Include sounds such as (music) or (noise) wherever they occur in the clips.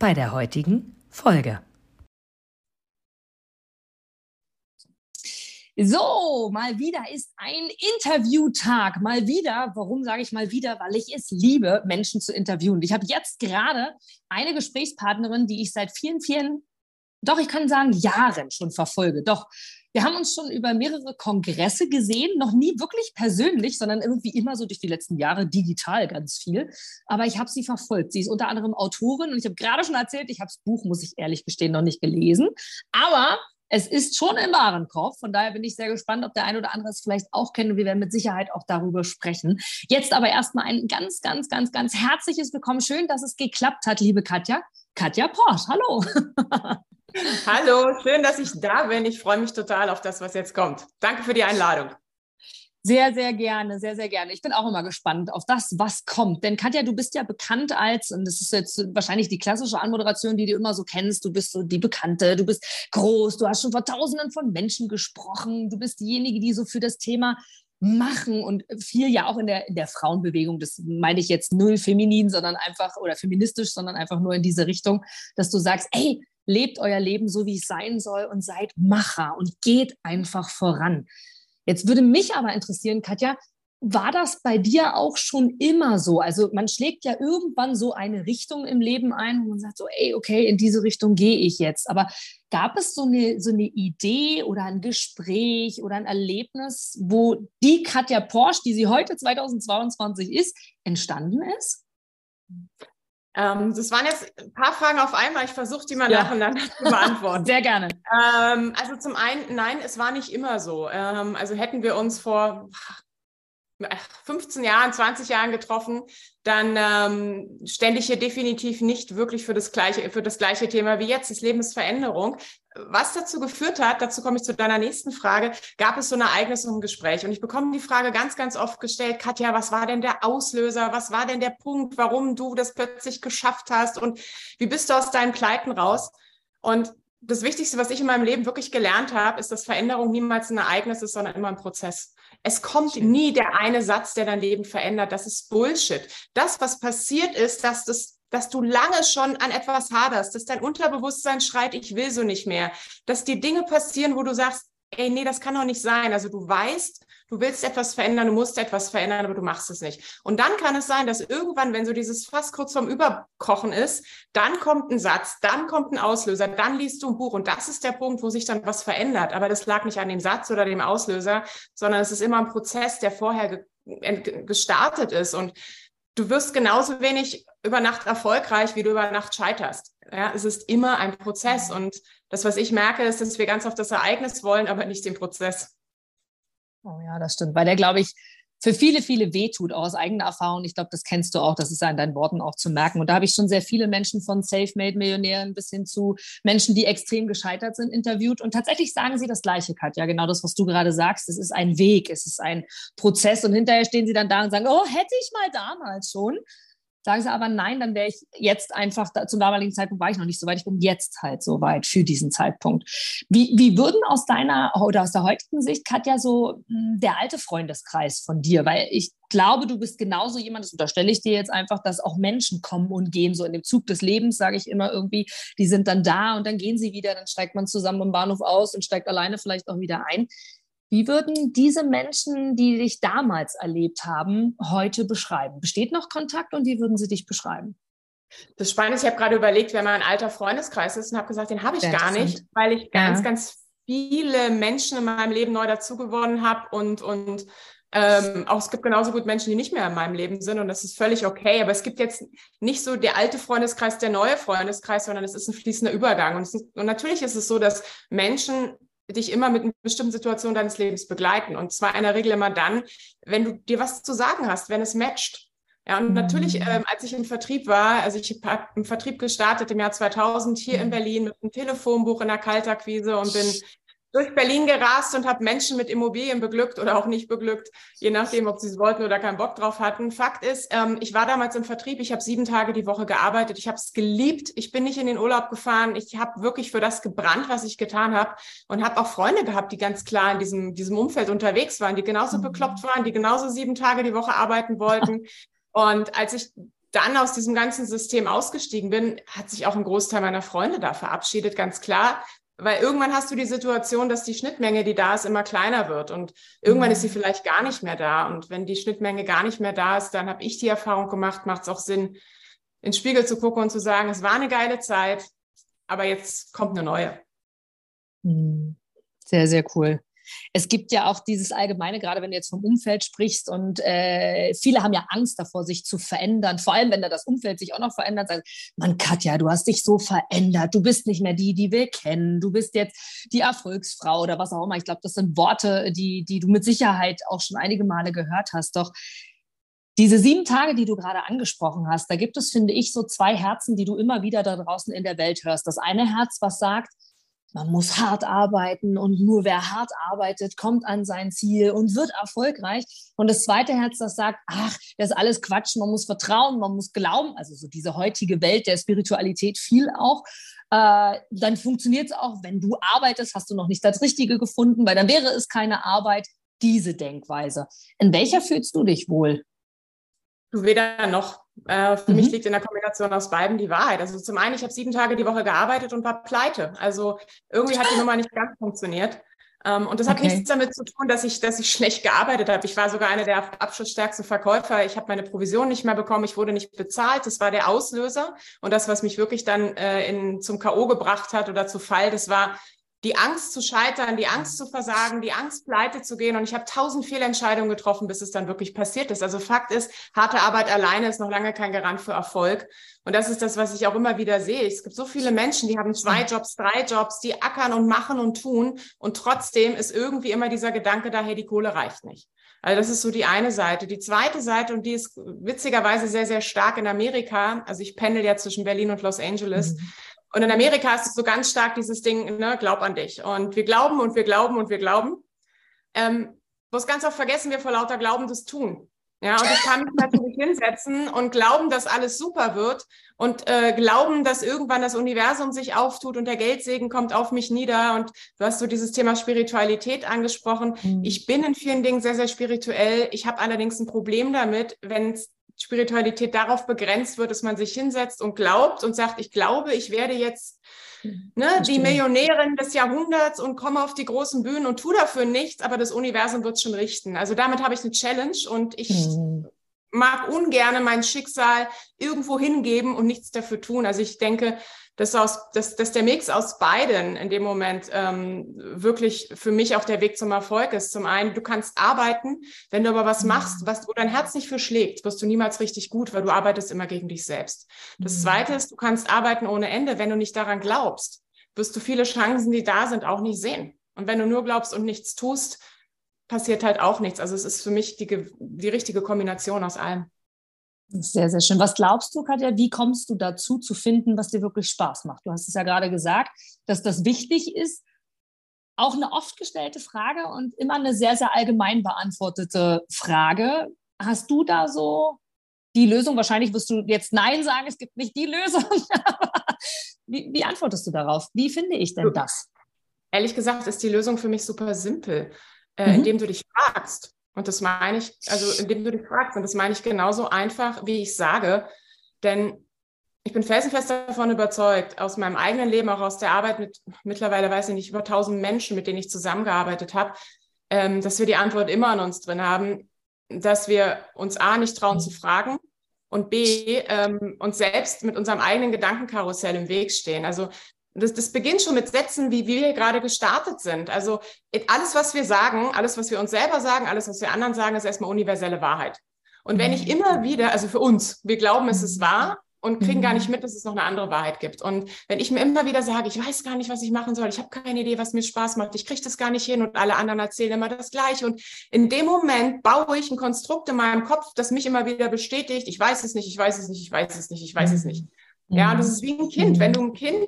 bei der heutigen Folge. So, mal wieder ist ein Interviewtag. Mal wieder. Warum sage ich mal wieder? Weil ich es liebe, Menschen zu interviewen. Ich habe jetzt gerade eine Gesprächspartnerin, die ich seit vielen, vielen, doch ich kann sagen, Jahren schon verfolge. Doch wir haben uns schon über mehrere Kongresse gesehen, noch nie wirklich persönlich, sondern irgendwie immer so durch die letzten Jahre digital ganz viel. Aber ich habe sie verfolgt. Sie ist unter anderem Autorin und ich habe gerade schon erzählt, ich habe das Buch, muss ich ehrlich gestehen, noch nicht gelesen. Aber es ist schon im Warenkorb. Von daher bin ich sehr gespannt, ob der ein oder andere es vielleicht auch kennt. Und wir werden mit Sicherheit auch darüber sprechen. Jetzt aber erstmal ein ganz, ganz, ganz, ganz herzliches Willkommen. Schön, dass es geklappt hat, liebe Katja. Katja Porsche, hallo. (laughs) Hallo, schön, dass ich da bin. Ich freue mich total auf das, was jetzt kommt. Danke für die Einladung. Sehr, sehr gerne, sehr, sehr gerne. Ich bin auch immer gespannt auf das, was kommt. Denn Katja, du bist ja bekannt als, und das ist jetzt wahrscheinlich die klassische Anmoderation, die du immer so kennst, du bist so die Bekannte, du bist groß, du hast schon vor Tausenden von Menschen gesprochen, du bist diejenige, die so für das Thema machen und viel ja auch in der, in der Frauenbewegung, das meine ich jetzt null feminin, sondern einfach, oder feministisch, sondern einfach nur in diese Richtung, dass du sagst, ey, lebt euer Leben so, wie es sein soll und seid Macher und geht einfach voran. Jetzt würde mich aber interessieren, Katja, war das bei dir auch schon immer so? Also man schlägt ja irgendwann so eine Richtung im Leben ein, wo man sagt so, ey, okay, in diese Richtung gehe ich jetzt. Aber gab es so eine, so eine Idee oder ein Gespräch oder ein Erlebnis, wo die Katja Porsche, die sie heute 2022 ist, entstanden ist? Ähm, das waren jetzt ein paar Fragen auf einmal. Ich versuche die mal ja. nacheinander zu beantworten. (laughs) Sehr gerne. Ähm, also zum einen, nein, es war nicht immer so. Ähm, also hätten wir uns vor 15 Jahren, 20 Jahren getroffen, dann ähm, stände ich hier definitiv nicht wirklich für das gleiche, für das gleiche Thema wie jetzt. Das Leben ist Veränderung. Was dazu geführt hat, dazu komme ich zu deiner nächsten Frage, gab es so ein Ereignis und ein Gespräch. Und ich bekomme die Frage ganz, ganz oft gestellt, Katja, was war denn der Auslöser? Was war denn der Punkt, warum du das plötzlich geschafft hast? Und wie bist du aus deinen Pleiten raus? Und das Wichtigste, was ich in meinem Leben wirklich gelernt habe, ist, dass Veränderung niemals ein Ereignis ist, sondern immer ein Prozess. Es kommt nie der eine Satz, der dein Leben verändert. Das ist Bullshit. Das, was passiert ist, dass das dass du lange schon an etwas haderst, dass dein Unterbewusstsein schreit, ich will so nicht mehr, dass dir Dinge passieren, wo du sagst, ey, nee, das kann doch nicht sein. Also du weißt, du willst etwas verändern, du musst etwas verändern, aber du machst es nicht. Und dann kann es sein, dass irgendwann, wenn so dieses Fass kurz vorm Überkochen ist, dann kommt ein Satz, dann kommt ein Auslöser, dann liest du ein Buch und das ist der Punkt, wo sich dann was verändert. Aber das lag nicht an dem Satz oder dem Auslöser, sondern es ist immer ein Prozess, der vorher ge gestartet ist. Und du wirst genauso wenig über Nacht erfolgreich, wie du über Nacht scheiterst. Ja, es ist immer ein Prozess. Und das, was ich merke, ist, dass wir ganz oft das Ereignis wollen, aber nicht den Prozess. Oh ja, das stimmt, weil der, glaube ich, für viele, viele wehtut, auch aus eigener Erfahrung. Ich glaube, das kennst du auch, das ist ja in deinen Worten auch zu merken. Und da habe ich schon sehr viele Menschen von Self-Made-Millionären bis hin zu Menschen, die extrem gescheitert sind, interviewt. Und tatsächlich sagen sie das Gleiche, Katja, genau das, was du gerade sagst. Es ist ein Weg, es ist ein Prozess. Und hinterher stehen sie dann da und sagen, oh, hätte ich mal damals schon. Sagen sie aber nein, dann wäre ich jetzt einfach, da, zum damaligen Zeitpunkt war ich noch nicht so weit, ich bin jetzt halt so weit für diesen Zeitpunkt. Wie, wie würden aus deiner oder aus der heutigen Sicht, Katja, so hm, der alte Freundeskreis von dir, weil ich glaube, du bist genauso jemand, das unterstelle ich dir jetzt einfach, dass auch Menschen kommen und gehen, so in dem Zug des Lebens, sage ich immer irgendwie, die sind dann da und dann gehen sie wieder, dann steigt man zusammen im Bahnhof aus und steigt alleine vielleicht auch wieder ein. Wie würden diese Menschen, die dich damals erlebt haben, heute beschreiben? Besteht noch Kontakt und wie würden sie dich beschreiben? Das Spannende ist, ich habe gerade überlegt, wer mein alter Freundeskreis ist und habe gesagt, den habe ich Sehr gar nicht, weil ich ganz, ja. ganz viele Menschen in meinem Leben neu dazugewonnen habe und, und ähm, auch es gibt genauso gut Menschen, die nicht mehr in meinem Leben sind und das ist völlig okay. Aber es gibt jetzt nicht so der alte Freundeskreis, der neue Freundeskreis, sondern es ist ein fließender Übergang. Und, ist, und natürlich ist es so, dass Menschen dich immer mit einer bestimmten Situation deines Lebens begleiten. Und zwar in der Regel immer dann, wenn du dir was zu sagen hast, wenn es matcht. Ja, und natürlich, mhm. ähm, als ich im Vertrieb war, also ich habe im Vertrieb gestartet im Jahr 2000 hier in mhm. Berlin mit einem Telefonbuch in der Kaltakquise und bin durch Berlin gerast und habe Menschen mit Immobilien beglückt oder auch nicht beglückt, je nachdem, ob sie es wollten oder keinen Bock drauf hatten. Fakt ist, ähm, ich war damals im Vertrieb, ich habe sieben Tage die Woche gearbeitet, ich habe es geliebt, ich bin nicht in den Urlaub gefahren, ich habe wirklich für das gebrannt, was ich getan habe und habe auch Freunde gehabt, die ganz klar in diesem, diesem Umfeld unterwegs waren, die genauso mhm. bekloppt waren, die genauso sieben Tage die Woche arbeiten wollten. (laughs) und als ich dann aus diesem ganzen System ausgestiegen bin, hat sich auch ein Großteil meiner Freunde da verabschiedet, ganz klar, weil irgendwann hast du die Situation, dass die Schnittmenge, die da ist, immer kleiner wird und irgendwann ist sie mhm. vielleicht gar nicht mehr da. Und wenn die Schnittmenge gar nicht mehr da ist, dann habe ich die Erfahrung gemacht, macht es auch Sinn, ins Spiegel zu gucken und zu sagen, es war eine geile Zeit, aber jetzt kommt eine neue. Mhm. Sehr, sehr cool. Es gibt ja auch dieses Allgemeine, gerade wenn du jetzt vom Umfeld sprichst und äh, viele haben ja Angst davor, sich zu verändern. Vor allem, wenn da das Umfeld sich auch noch verändert. Sagt, man, Katja, du hast dich so verändert. Du bist nicht mehr die, die wir kennen. Du bist jetzt die Erfolgsfrau oder was auch immer. Ich glaube, das sind Worte, die, die du mit Sicherheit auch schon einige Male gehört hast. Doch diese sieben Tage, die du gerade angesprochen hast, da gibt es, finde ich, so zwei Herzen, die du immer wieder da draußen in der Welt hörst. Das eine Herz, was sagt, man muss hart arbeiten und nur wer hart arbeitet, kommt an sein Ziel und wird erfolgreich. Und das zweite Herz, das sagt, ach, das ist alles Quatsch, man muss vertrauen, man muss glauben. Also so diese heutige Welt der Spiritualität viel auch. Äh, dann funktioniert es auch, wenn du arbeitest, hast du noch nicht das Richtige gefunden, weil dann wäre es keine Arbeit. Diese Denkweise. In welcher fühlst du dich wohl? Weder noch. Äh, für mhm. mich liegt in der Kombination aus beiden die Wahrheit. Also zum einen, ich habe sieben Tage die Woche gearbeitet und war pleite. Also irgendwie hat die Nummer nicht ganz funktioniert. Ähm, und das hat okay. nichts damit zu tun, dass ich, dass ich schlecht gearbeitet habe. Ich war sogar eine der abschlussstärksten Verkäufer. Ich habe meine Provision nicht mehr bekommen. Ich wurde nicht bezahlt. Das war der Auslöser. Und das, was mich wirklich dann äh, in, zum K.O. gebracht hat oder zu Fall, das war die Angst zu scheitern, die Angst zu versagen, die Angst pleite zu gehen. Und ich habe tausend Fehlentscheidungen getroffen, bis es dann wirklich passiert ist. Also Fakt ist, harte Arbeit alleine ist noch lange kein Garant für Erfolg. Und das ist das, was ich auch immer wieder sehe. Es gibt so viele Menschen, die haben zwei Jobs, drei Jobs, die ackern und machen und tun. Und trotzdem ist irgendwie immer dieser Gedanke da, hey, die Kohle reicht nicht. Also das ist so die eine Seite. Die zweite Seite, und die ist witzigerweise sehr, sehr stark in Amerika. Also ich pendel ja zwischen Berlin und Los Angeles. Mhm und in Amerika ist es so ganz stark dieses Ding, ne, glaub an dich. Und wir glauben und wir glauben und wir glauben. Ähm, bloß ganz oft vergessen wir vor lauter Glauben das Tun. Ja, und ich kann mich natürlich hinsetzen und glauben, dass alles super wird und äh, glauben, dass irgendwann das Universum sich auftut und der Geldsegen kommt auf mich nieder. Und du hast so dieses Thema Spiritualität angesprochen. Mhm. Ich bin in vielen Dingen sehr, sehr spirituell. Ich habe allerdings ein Problem damit, wenn es Spiritualität darauf begrenzt wird, dass man sich hinsetzt und glaubt und sagt, ich glaube, ich werde jetzt ne, die Millionärin des Jahrhunderts und komme auf die großen Bühnen und tu dafür nichts, aber das Universum wird schon richten. Also damit habe ich eine Challenge und ich mhm. Mag ungern mein Schicksal irgendwo hingeben und nichts dafür tun. Also ich denke, dass, aus, dass, dass der Mix aus beiden in dem Moment ähm, wirklich für mich auch der Weg zum Erfolg ist. Zum einen, du kannst arbeiten, wenn du aber was machst, was, wo dein Herz nicht für schlägt, wirst du niemals richtig gut, weil du arbeitest immer gegen dich selbst. Das mhm. zweite ist, du kannst arbeiten ohne Ende. Wenn du nicht daran glaubst, wirst du viele Chancen, die da sind, auch nicht sehen. Und wenn du nur glaubst und nichts tust, passiert halt auch nichts. Also es ist für mich die, die richtige Kombination aus allem. Sehr, sehr schön. Was glaubst du, Katja, wie kommst du dazu zu finden, was dir wirklich Spaß macht? Du hast es ja gerade gesagt, dass das wichtig ist. Auch eine oft gestellte Frage und immer eine sehr, sehr allgemein beantwortete Frage. Hast du da so die Lösung? Wahrscheinlich wirst du jetzt Nein sagen, es gibt nicht die Lösung. (laughs) wie, wie antwortest du darauf? Wie finde ich denn das? Ehrlich gesagt ist die Lösung für mich super simpel, äh, mhm. indem du dich fragst, und das meine ich, also indem du dich fragst, und das meine ich genauso einfach, wie ich sage. Denn ich bin felsenfest davon überzeugt, aus meinem eigenen Leben, auch aus der Arbeit mit mittlerweile, weiß ich nicht, über tausend Menschen, mit denen ich zusammengearbeitet habe, ähm, dass wir die Antwort immer an uns drin haben, dass wir uns A nicht trauen zu fragen und B ähm, uns selbst mit unserem eigenen Gedankenkarussell im Weg stehen. Also das, das beginnt schon mit Sätzen, wie, wie wir gerade gestartet sind. Also alles, was wir sagen, alles, was wir uns selber sagen, alles, was wir anderen sagen, ist erstmal universelle Wahrheit. Und wenn ich mhm. immer wieder, also für uns, wir glauben, es ist wahr, und kriegen mhm. gar nicht mit, dass es noch eine andere Wahrheit gibt. Und wenn ich mir immer wieder sage, ich weiß gar nicht, was ich machen soll, ich habe keine Idee, was mir Spaß macht, ich kriege das gar nicht hin und alle anderen erzählen immer das Gleiche. Und in dem Moment baue ich ein Konstrukt in meinem Kopf, das mich immer wieder bestätigt, ich weiß es nicht, ich weiß es nicht, ich weiß es nicht, ich weiß es nicht. Ja, das ist wie ein Kind. Wenn du ein Kind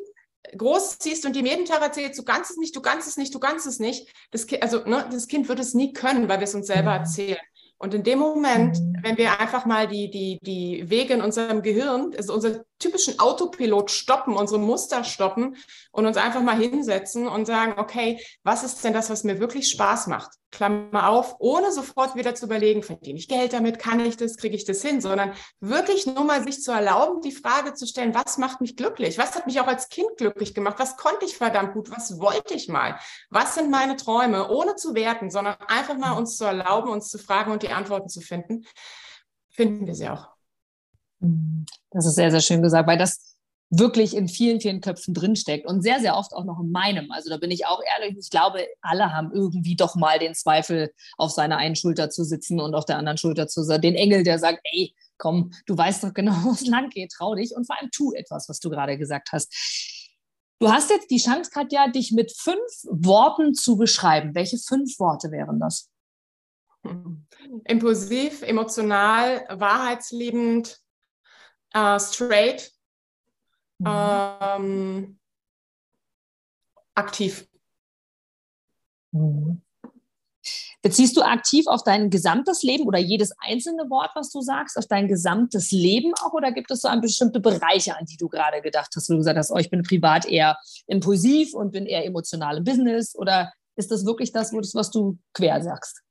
groß ziehst und ihm jeden Tag erzählst, du kannst es nicht, du kannst es nicht, du kannst es nicht, das kind, also ne, das Kind wird es nie können, weil wir es uns selber erzählen. Und in dem Moment, mhm. wenn wir einfach mal die, die, die Wege in unserem Gehirn, also unser typischen Autopilot stoppen, unsere Muster stoppen und uns einfach mal hinsetzen und sagen, okay, was ist denn das, was mir wirklich Spaß macht? Klammer auf, ohne sofort wieder zu überlegen, verdiene ich Geld damit, kann ich das, kriege ich das hin, sondern wirklich nur mal sich zu erlauben, die Frage zu stellen, was macht mich glücklich? Was hat mich auch als Kind glücklich gemacht? Was konnte ich verdammt gut? Was wollte ich mal? Was sind meine Träume? Ohne zu werten, sondern einfach mal uns zu erlauben, uns zu fragen und die Antworten zu finden, finden wir sie auch. Das ist sehr, sehr schön gesagt, weil das wirklich in vielen, vielen Köpfen drinsteckt und sehr, sehr oft auch noch in meinem. Also da bin ich auch ehrlich, ich glaube, alle haben irgendwie doch mal den Zweifel, auf seiner einen Schulter zu sitzen und auf der anderen Schulter zu sein. Den Engel, der sagt, ey, komm, du weißt doch genau, wo es lang geht, trau dich und vor allem tu etwas, was du gerade gesagt hast. Du hast jetzt die Chance, Katja, dich mit fünf Worten zu beschreiben. Welche fünf Worte wären das? Impulsiv, emotional, wahrheitsliebend, äh, straight, mhm. ähm, aktiv. Mhm. Beziehst du aktiv auf dein gesamtes Leben oder jedes einzelne Wort, was du sagst, auf dein gesamtes Leben auch? Oder gibt es so bestimmte Bereiche, an die du gerade gedacht hast, wo du gesagt hast, oh, ich bin privat eher impulsiv und bin eher emotional im Business? Oder ist das wirklich das, was du quer sagst?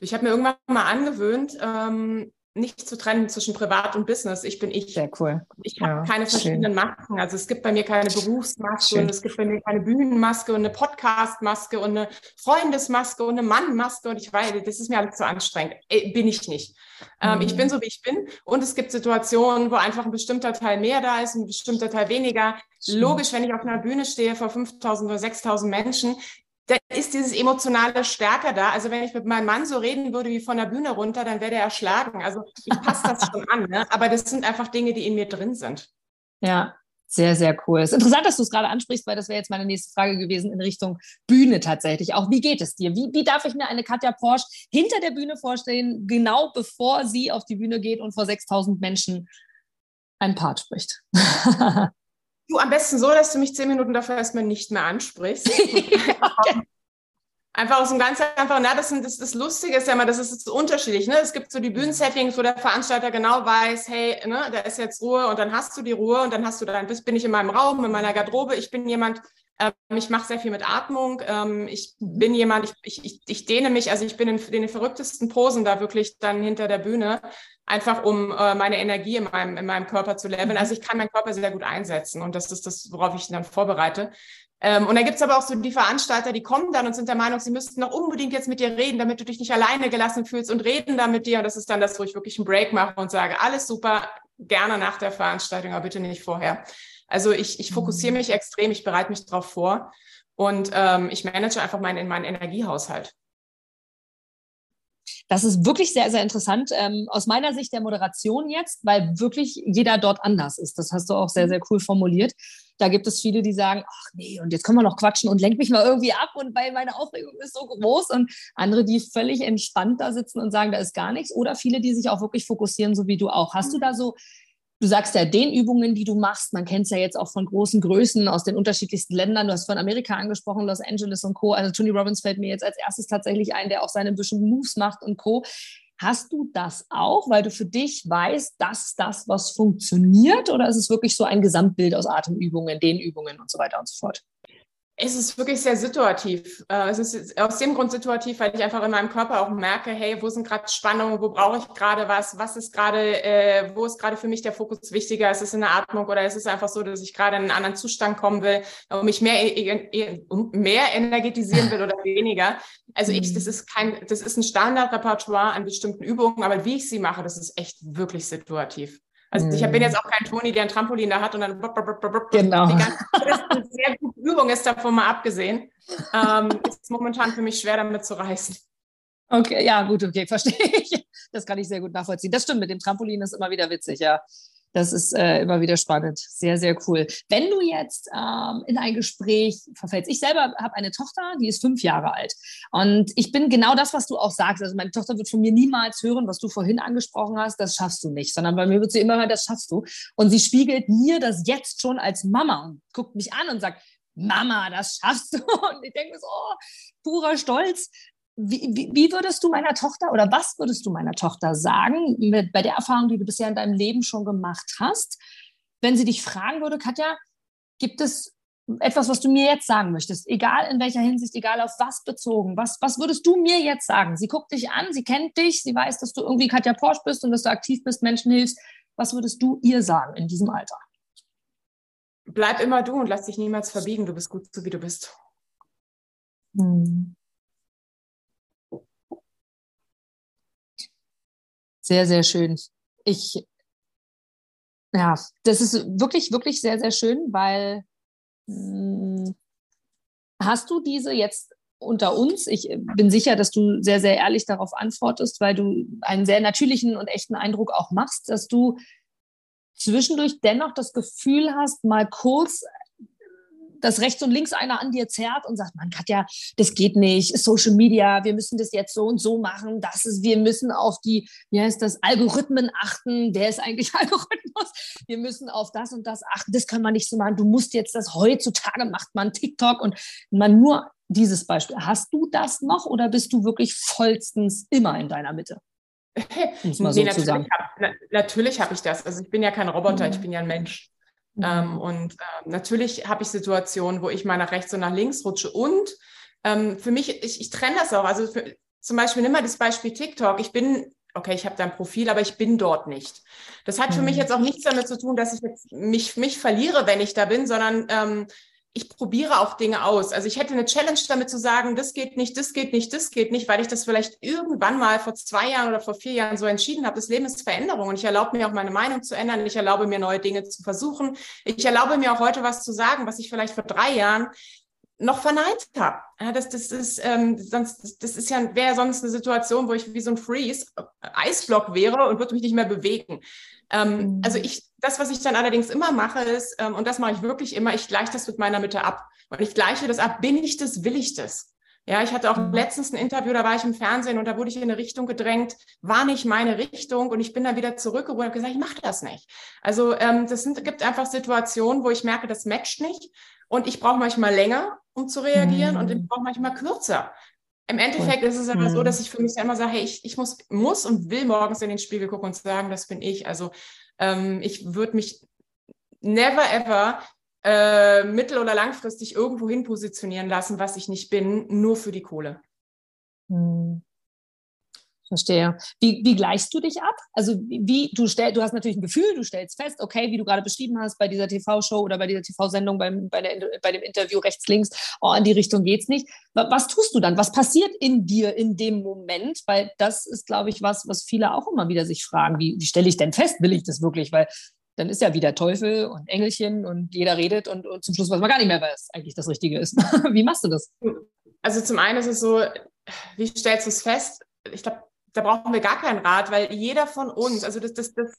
Ich habe mir irgendwann mal angewöhnt, ähm, nicht zu trennen zwischen Privat und Business. Ich bin ich. Sehr cool. Ich habe ja, keine verschiedenen schön. Masken. Also es gibt bei mir keine Berufsmaske schön. und es gibt bei mir keine Bühnenmaske und eine Podcastmaske und eine Freundesmaske und eine Mannmaske und ich weiß, das ist mir alles zu anstrengend. Ey, bin ich nicht. Mhm. Ähm, ich bin mhm. so, wie ich bin und es gibt Situationen, wo einfach ein bestimmter Teil mehr da ist, ein bestimmter Teil weniger. Schön. Logisch, wenn ich auf einer Bühne stehe vor 5.000 oder 6.000 Menschen, dann ist dieses Emotionale stärker da. Also wenn ich mit meinem Mann so reden würde wie von der Bühne runter, dann wäre der erschlagen. Also ich passe das schon an, ne? aber das sind einfach Dinge, die in mir drin sind. Ja, sehr, sehr cool. Es ist interessant, dass du es gerade ansprichst, weil das wäre jetzt meine nächste Frage gewesen in Richtung Bühne tatsächlich. Auch wie geht es dir? Wie, wie darf ich mir eine Katja Porsche hinter der Bühne vorstellen, genau bevor sie auf die Bühne geht und vor 6000 Menschen ein Part spricht? (laughs) Du am besten so, dass du mich zehn Minuten dafür erstmal nicht mehr ansprichst. (laughs) okay. Einfach aus dem ganz einfachen, na, das, das, das Lustige ist ja immer, das ist so unterschiedlich. Ne? Es gibt so die Bühnensettings, wo der Veranstalter genau weiß, hey, ne, da ist jetzt Ruhe und dann hast du die Ruhe und dann hast du dann, bin ich in meinem Raum, in meiner Garderobe, ich bin jemand, ich mache sehr viel mit Atmung, ähm, ich bin jemand, ich, ich, ich dehne mich, also ich bin in, in den verrücktesten Posen da wirklich dann hinter der Bühne einfach um äh, meine Energie in meinem, in meinem Körper zu leveln. Mhm. Also ich kann meinen Körper sehr gut einsetzen und das ist das, worauf ich dann vorbereite. Ähm, und dann gibt es aber auch so die Veranstalter, die kommen dann und sind der Meinung, sie müssten noch unbedingt jetzt mit dir reden, damit du dich nicht alleine gelassen fühlst und reden dann mit dir. Und das ist dann das, wo ich wirklich einen Break mache und sage, alles super, gerne nach der Veranstaltung, aber bitte nicht vorher. Also ich, ich fokussiere mhm. mich extrem, ich bereite mich darauf vor und ähm, ich manage einfach meinen, meinen Energiehaushalt. Das ist wirklich sehr, sehr interessant ähm, aus meiner Sicht der Moderation jetzt, weil wirklich jeder dort anders ist. Das hast du auch sehr, mhm. sehr cool formuliert. Da gibt es viele, die sagen, ach nee, und jetzt können wir noch quatschen und lenk mich mal irgendwie ab und weil meine Aufregung ist so groß und andere, die völlig entspannt da sitzen und sagen, da ist gar nichts oder viele, die sich auch wirklich fokussieren, so wie du auch. Hast du da so Du sagst ja, den Übungen, die du machst, man kennt es ja jetzt auch von großen Größen aus den unterschiedlichsten Ländern. Du hast von Amerika angesprochen, Los Angeles und Co. Also Tony Robbins fällt mir jetzt als erstes tatsächlich ein, der auch seine bestimmten Moves macht und Co. Hast du das auch, weil du für dich weißt, dass das was funktioniert? Oder ist es wirklich so ein Gesamtbild aus Atemübungen, Dehnübungen und so weiter und so fort? Es ist wirklich sehr situativ. Äh, es ist aus dem Grund situativ, weil ich einfach in meinem Körper auch merke, hey, wo sind gerade Spannungen, wo brauche ich gerade was, was ist gerade, äh, wo ist gerade für mich der Fokus wichtiger? Ist es in der Atmung oder ist es einfach so, dass ich gerade in einen anderen Zustand kommen will und mich mehr, e, e, mehr energetisieren will oder weniger? Also ich, das ist kein, das ist ein Standardrepertoire an bestimmten Übungen, aber wie ich sie mache, das ist echt wirklich situativ. Also ich bin jetzt auch kein Toni, der ein Trampolin da hat und dann genau. die ganze, das ist eine sehr gute Übung ist davon mal abgesehen. Ähm, ist momentan für mich schwer damit zu reißen. Okay, ja, gut, okay, (laughs) verstehe ich. Das kann ich sehr gut nachvollziehen. Das stimmt, mit dem Trampolin ist immer wieder witzig, ja. Das ist äh, immer wieder spannend. Sehr, sehr cool. Wenn du jetzt ähm, in ein Gespräch verfällst, ich selber habe eine Tochter, die ist fünf Jahre alt. Und ich bin genau das, was du auch sagst. Also meine Tochter wird von mir niemals hören, was du vorhin angesprochen hast, das schaffst du nicht. Sondern bei mir wird sie immer hören, das schaffst du. Und sie spiegelt mir das jetzt schon als Mama und guckt mich an und sagt, Mama, das schaffst du. (laughs) Und ich denke mir so, oh, purer Stolz. Wie, wie, wie, würdest du meiner Tochter oder was würdest du meiner Tochter sagen, mit, bei der Erfahrung, die du bisher in deinem Leben schon gemacht hast, wenn sie dich fragen würde, Katja, gibt es etwas, was du mir jetzt sagen möchtest, egal in welcher Hinsicht, egal auf was bezogen, was, was würdest du mir jetzt sagen? Sie guckt dich an, sie kennt dich, sie weiß, dass du irgendwie Katja Porsche bist und dass du aktiv bist, Menschen hilfst. Was würdest du ihr sagen in diesem Alter? Bleib immer du und lass dich niemals verbiegen. Du bist gut so, wie du bist. Hm. Sehr, sehr schön. Ich, ja, das ist wirklich, wirklich sehr, sehr schön, weil mh, hm, hast du diese jetzt unter uns? Ich bin sicher, dass du sehr, sehr ehrlich darauf antwortest, weil du einen sehr natürlichen und echten Eindruck auch machst, dass du zwischendurch dennoch das Gefühl hast, mal kurz dass rechts und links einer an dir zerrt und sagt, man Katja, das geht nicht, Social Media, wir müssen das jetzt so und so machen, das ist, wir müssen auf die, wie heißt das, Algorithmen achten, der ist eigentlich (laughs) Algorithmus, wir müssen auf das und das achten, das kann man nicht so machen, du musst jetzt das, heutzutage macht man TikTok und man nur dieses Beispiel. Hast du das noch oder bist du wirklich vollstens immer in deiner Mitte? (laughs) Muss man nee, so natürlich habe natürlich hab ich das. Also ich bin ja kein Roboter, mhm. ich bin ja ein Mensch. Mhm. Ähm, und äh, natürlich habe ich Situationen, wo ich mal nach rechts und nach links rutsche. Und ähm, für mich, ich, ich trenne das auch. Also für, zum Beispiel nimm mal das Beispiel TikTok. Ich bin, okay, ich habe da ein Profil, aber ich bin dort nicht. Das hat für mich mhm. jetzt auch nichts damit zu tun, dass ich jetzt mich, mich verliere, wenn ich da bin, sondern ähm, ich probiere auch Dinge aus. Also ich hätte eine Challenge damit zu sagen, das geht nicht, das geht nicht, das geht nicht, weil ich das vielleicht irgendwann mal vor zwei Jahren oder vor vier Jahren so entschieden habe. Das Leben ist Veränderung und ich erlaube mir auch meine Meinung zu ändern. Ich erlaube mir neue Dinge zu versuchen. Ich erlaube mir auch heute was zu sagen, was ich vielleicht vor drei Jahren noch verneint habe. Ja, das, das ist ähm, sonst, das ist ja wäre sonst eine Situation, wo ich wie so ein Freeze, äh, Eisblock wäre und würde mich nicht mehr bewegen. Ähm, mhm. Also ich, das, was ich dann allerdings immer mache, ist, ähm, und das mache ich wirklich immer, ich gleiche das mit meiner Mitte ab. Und ich gleiche das ab, bin ich das, will ich das? Ja, ich hatte auch mhm. letztens ein Interview, da war ich im Fernsehen und da wurde ich in eine Richtung gedrängt, war nicht meine Richtung und ich bin dann wieder zurückgerufen und habe gesagt, ich mache das nicht. Also ähm, das sind, gibt einfach Situationen, wo ich merke, das matcht nicht und ich brauche manchmal länger, um zu reagieren mhm. und ich brauche manchmal kürzer. Im Endeffekt ist es aber so, dass ich für mich immer sage, hey, ich, ich muss, muss und will morgens in den Spiegel gucken und sagen, das bin ich. Also ähm, ich würde mich never ever äh, mittel- oder langfristig irgendwo hin positionieren lassen, was ich nicht bin, nur für die Kohle. Hm. Verstehe. Wie, wie gleichst du dich ab? Also wie du stellst, du hast natürlich ein Gefühl, du stellst fest, okay, wie du gerade beschrieben hast bei dieser TV-Show oder bei dieser TV-Sendung, beim, bei, der, bei dem Interview rechts, links, oh, in die Richtung geht's nicht. Was tust du dann? Was passiert in dir in dem Moment? Weil das ist, glaube ich, was, was viele auch immer wieder sich fragen. Wie, wie stelle ich denn fest, will ich das wirklich? Weil dann ist ja wieder Teufel und Engelchen und jeder redet und, und zum Schluss weiß man gar nicht mehr, was eigentlich das Richtige ist. (laughs) wie machst du das? Also zum einen ist es so, wie stellst du es fest? Ich glaube, da brauchen wir gar keinen Rat, weil jeder von uns, also das, das, das,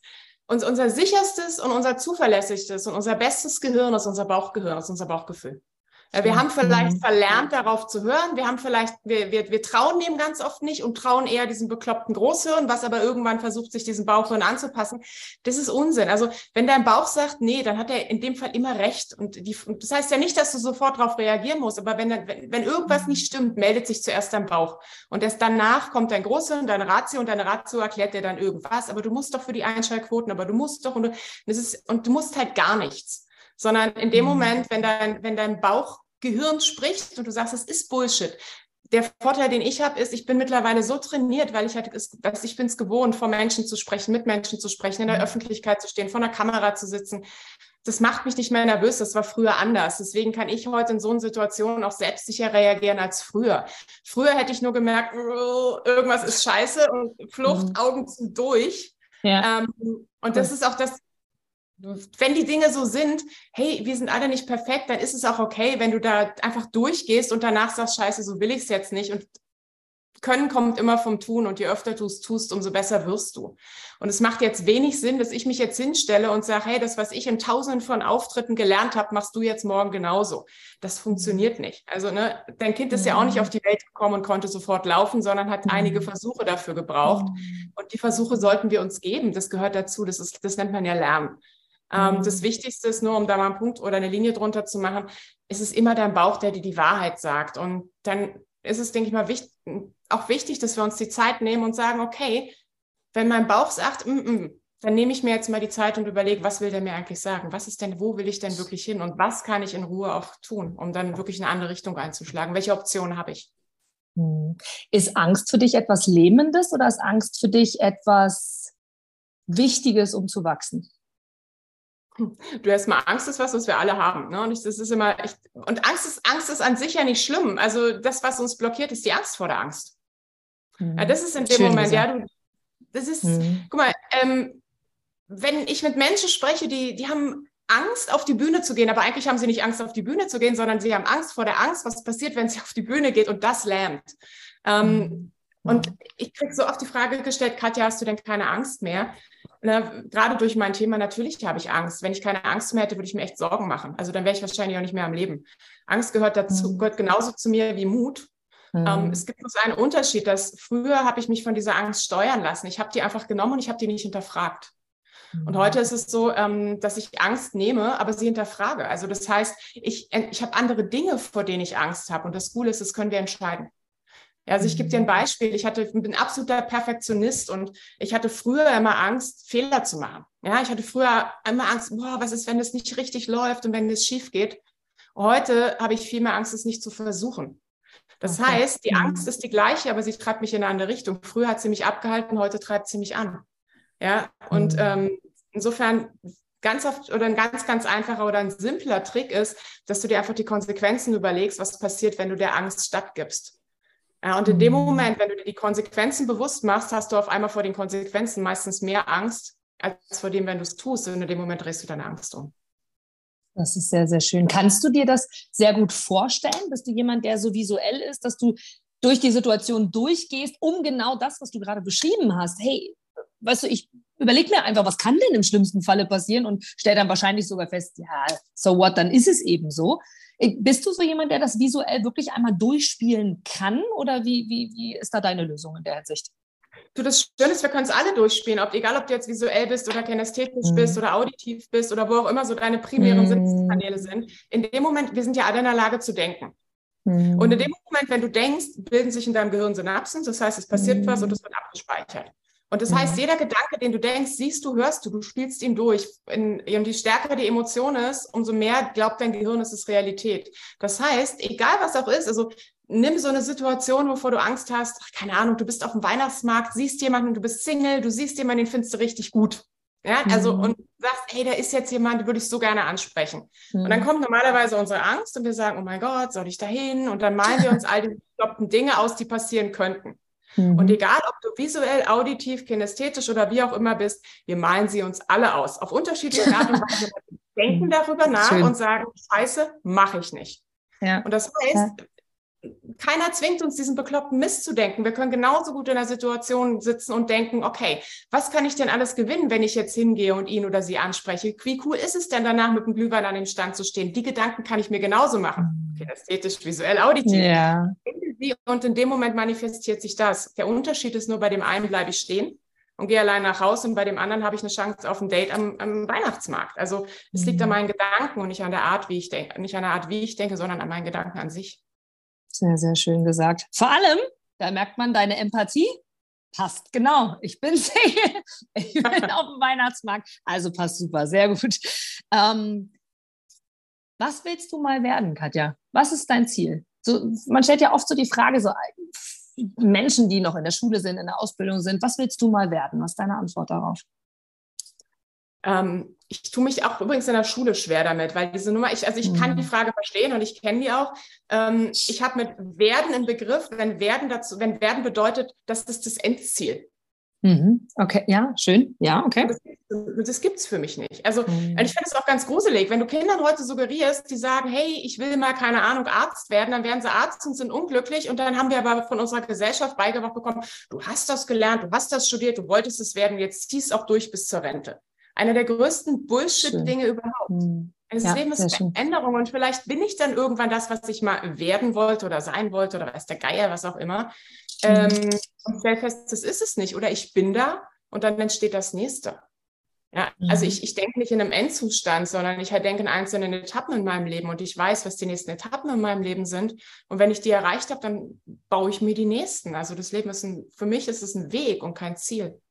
uns, unser sicherstes und unser zuverlässigstes und unser bestes Gehirn ist unser Bauchgehirn, ist unser Bauchgefühl. Wir haben vielleicht mhm. verlernt, darauf zu hören. Wir haben vielleicht, wir, wir, wir trauen dem ganz oft nicht und trauen eher diesem bekloppten Großhirn, was aber irgendwann versucht, sich diesem Bauchhirn anzupassen. Das ist Unsinn. Also wenn dein Bauch sagt, nee, dann hat er in dem Fall immer recht. Und die, das heißt ja nicht, dass du sofort darauf reagieren musst, aber wenn, wenn, wenn irgendwas nicht stimmt, meldet sich zuerst dein Bauch. Und erst danach kommt dein Großhirn, deine Ratio und deine Ratio erklärt dir dann irgendwas. Aber du musst doch für die Einschaltquoten, aber du musst doch und du, das ist, und du musst halt gar nichts sondern in dem mhm. Moment, wenn dein, wenn dein Bauch Gehirn spricht und du sagst, es ist Bullshit. Der Vorteil, den ich habe, ist, ich bin mittlerweile so trainiert, weil ich halt, ich bin es gewohnt, vor Menschen zu sprechen, mit Menschen zu sprechen, in der mhm. Öffentlichkeit zu stehen, vor einer Kamera zu sitzen. Das macht mich nicht mehr nervös. Das war früher anders. Deswegen kann ich heute in so einer Situation auch selbstsicher reagieren als früher. Früher hätte ich nur gemerkt, irgendwas ist scheiße und Flucht, mhm. Augen zu durch. Ja. Ähm, und das ist auch das, wenn die Dinge so sind, hey, wir sind alle nicht perfekt, dann ist es auch okay, wenn du da einfach durchgehst und danach sagst, scheiße, so will ich es jetzt nicht und Können kommt immer vom Tun und je öfter du es tust, umso besser wirst du. Und es macht jetzt wenig Sinn, dass ich mich jetzt hinstelle und sage, hey, das, was ich in tausenden von Auftritten gelernt habe, machst du jetzt morgen genauso. Das funktioniert nicht. Also ne, dein Kind ist ja auch nicht auf die Welt gekommen und konnte sofort laufen, sondern hat einige Versuche dafür gebraucht. Und die Versuche sollten wir uns geben. Das gehört dazu. Das, ist, das nennt man ja Lernen. Ähm, das Wichtigste ist nur, um da mal einen Punkt oder eine Linie drunter zu machen, ist es immer dein Bauch, der dir die Wahrheit sagt. Und dann ist es, denke ich mal, wichtig, auch wichtig, dass wir uns die Zeit nehmen und sagen, okay, wenn mein Bauch sagt, mm -mm, dann nehme ich mir jetzt mal die Zeit und überlege, was will der mir eigentlich sagen? Was ist denn, wo will ich denn wirklich hin? Und was kann ich in Ruhe auch tun, um dann wirklich eine andere Richtung einzuschlagen? Welche Optionen habe ich? Hm. Ist Angst für dich etwas Lähmendes oder ist Angst für dich etwas Wichtiges, um zu wachsen? Du erstmal Angst ist was, was wir alle haben. Ne? Und ich, das ist immer, ich, und Angst ist, Angst ist an sich ja nicht schlimm. Also das, was uns blockiert, ist die Angst vor der Angst. Mhm. Ja, das ist in dem Schön Moment, gesagt. ja, du, das ist, mhm. guck mal, ähm, wenn ich mit Menschen spreche, die, die haben Angst, auf die Bühne zu gehen, aber eigentlich haben sie nicht Angst, auf die Bühne zu gehen, sondern sie haben Angst vor der Angst, was passiert, wenn sie auf die Bühne geht und das lähmt. Ähm, mhm. Und ich kriege so oft die Frage gestellt, Katja, hast du denn keine Angst mehr? Na, gerade durch mein Thema, natürlich habe ich Angst. Wenn ich keine Angst mehr hätte, würde ich mir echt Sorgen machen. Also dann wäre ich wahrscheinlich auch nicht mehr am Leben. Angst gehört dazu, mhm. gehört genauso zu mir wie Mut. Mhm. Ähm, es gibt bloß einen Unterschied, dass früher habe ich mich von dieser Angst steuern lassen. Ich habe die einfach genommen und ich habe die nicht hinterfragt. Und mhm. heute ist es so, ähm, dass ich Angst nehme, aber sie hinterfrage. Also das heißt, ich, ich habe andere Dinge, vor denen ich Angst habe. Und das Coole ist, das können wir entscheiden. Also ich gebe dir ein Beispiel. Ich hatte, bin absoluter Perfektionist und ich hatte früher immer Angst, Fehler zu machen. Ja, ich hatte früher immer Angst, boah, was ist, wenn es nicht richtig läuft und wenn es schief geht? Heute habe ich viel mehr Angst, es nicht zu versuchen. Das okay. heißt, die mhm. Angst ist die gleiche, aber sie treibt mich in eine andere Richtung. Früher hat sie mich abgehalten, heute treibt sie mich an. Ja, und mhm. ähm, insofern ganz oft oder ein ganz, ganz einfacher oder ein simpler Trick ist, dass du dir einfach die Konsequenzen überlegst, was passiert, wenn du der Angst stattgibst. Ja, und in dem mhm. Moment, wenn du dir die Konsequenzen bewusst machst, hast du auf einmal vor den Konsequenzen meistens mehr Angst, als vor dem, wenn du es tust. Und in dem Moment drehst du deine Angst um. Das ist sehr, sehr schön. Kannst du dir das sehr gut vorstellen? Bist du jemand, der so visuell ist, dass du durch die Situation durchgehst, um genau das, was du gerade beschrieben hast? Hey, weißt du, ich überlege mir einfach, was kann denn im schlimmsten Falle passieren und stelle dann wahrscheinlich sogar fest, ja, so what, dann ist es eben so. Äh, bist du so jemand, der das visuell wirklich einmal durchspielen kann oder wie, wie, wie ist da deine Lösung in der Hinsicht? Du, das Schöne ist, wir können es alle durchspielen, ob, egal ob du jetzt visuell bist oder kinästhetisch mhm. bist oder auditiv bist oder wo auch immer so deine primären mhm. Sitzkanäle sind. In dem Moment, wir sind ja alle in der Lage zu denken. Mhm. Und in dem Moment, wenn du denkst, bilden sich in deinem Gehirn Synapsen, das heißt, es passiert was und es wird abgespeichert. Und das heißt, jeder Gedanke, den du denkst, siehst du, hörst du, du spielst ihn durch. und je stärker die Emotion ist, umso mehr glaubt dein Gehirn, es ist Realität. Das heißt, egal was auch ist, also nimm so eine Situation, wovor du Angst hast, ach, keine Ahnung, du bist auf dem Weihnachtsmarkt, siehst jemanden, du bist Single, du siehst jemanden, den findest du richtig gut. Ja, also mhm. und sagst, hey, da ist jetzt jemand, den würde ich so gerne ansprechen. Mhm. Und dann mhm. kommt normalerweise unsere Angst und wir sagen, oh mein Gott, soll ich da hin? Und dann malen wir uns all die (laughs) bekloppten Dinge aus, die passieren könnten. Mhm. Und egal, ob du visuell, auditiv, kinästhetisch oder wie auch immer bist, wir malen sie uns alle aus. Auf unterschiedliche Art und Weise (laughs) denken darüber nach Schön. und sagen, scheiße, mache ich nicht. Ja. Und das heißt, ja keiner zwingt uns, diesen bekloppten Mist zu denken. Wir können genauso gut in der Situation sitzen und denken, okay, was kann ich denn alles gewinnen, wenn ich jetzt hingehe und ihn oder sie anspreche? Wie cool ist es denn danach, mit dem Glühwein an dem Stand zu stehen? Die Gedanken kann ich mir genauso machen. Okay, ästhetisch, visuell, auditiv. Ja. Und in dem Moment manifestiert sich das. Der Unterschied ist nur, bei dem einen bleibe ich stehen und gehe allein nach Hause und bei dem anderen habe ich eine Chance auf ein Date am, am Weihnachtsmarkt. Also es liegt an mhm. meinen Gedanken und nicht an der Art, wie ich denke, nicht an der Art, wie ich denke, sondern an meinen Gedanken an sich. Sehr, sehr schön gesagt. Vor allem, da merkt man deine Empathie. Passt, genau. Ich bin (laughs) Single. Ich bin auf dem Weihnachtsmarkt. Also passt super, sehr gut. Ähm, was willst du mal werden, Katja? Was ist dein Ziel? So, man stellt ja oft so die Frage, so Menschen, die noch in der Schule sind, in der Ausbildung sind, was willst du mal werden? Was ist deine Antwort darauf? Ähm, ich tue mich auch übrigens in der Schule schwer damit, weil diese Nummer, ich, also ich mhm. kann die Frage verstehen und ich kenne die auch. Ähm, ich habe mit werden im Begriff, wenn werden dazu, wenn werden bedeutet, das ist das Endziel. Mhm. Okay, ja, schön. Ja, okay. Das, das gibt es für mich nicht. Also, mhm. ich finde es auch ganz gruselig, wenn du Kindern heute suggerierst, die sagen, hey, ich will mal, keine Ahnung, Arzt werden, dann werden sie Arzt und sind unglücklich. Und dann haben wir aber von unserer Gesellschaft beigebracht bekommen, du hast das gelernt, du hast das studiert, du wolltest es werden, jetzt ziehst auch durch bis zur Rente. Einer der größten Bullshit-Dinge überhaupt. Mhm. Das ja, Leben ist Veränderung und vielleicht bin ich dann irgendwann das, was ich mal werden wollte oder sein wollte oder weiß der Geier, was auch immer. Mhm. Ähm, und stell fest, das ist es nicht. Oder ich bin da und dann entsteht das nächste. Ja, also mhm. ich, ich denke nicht in einem Endzustand, sondern ich denke in einzelnen Etappen in meinem Leben und ich weiß, was die nächsten Etappen in meinem Leben sind. Und wenn ich die erreicht habe, dann baue ich mir die nächsten. Also das Leben ist ein, für mich ist es ein Weg und kein Ziel.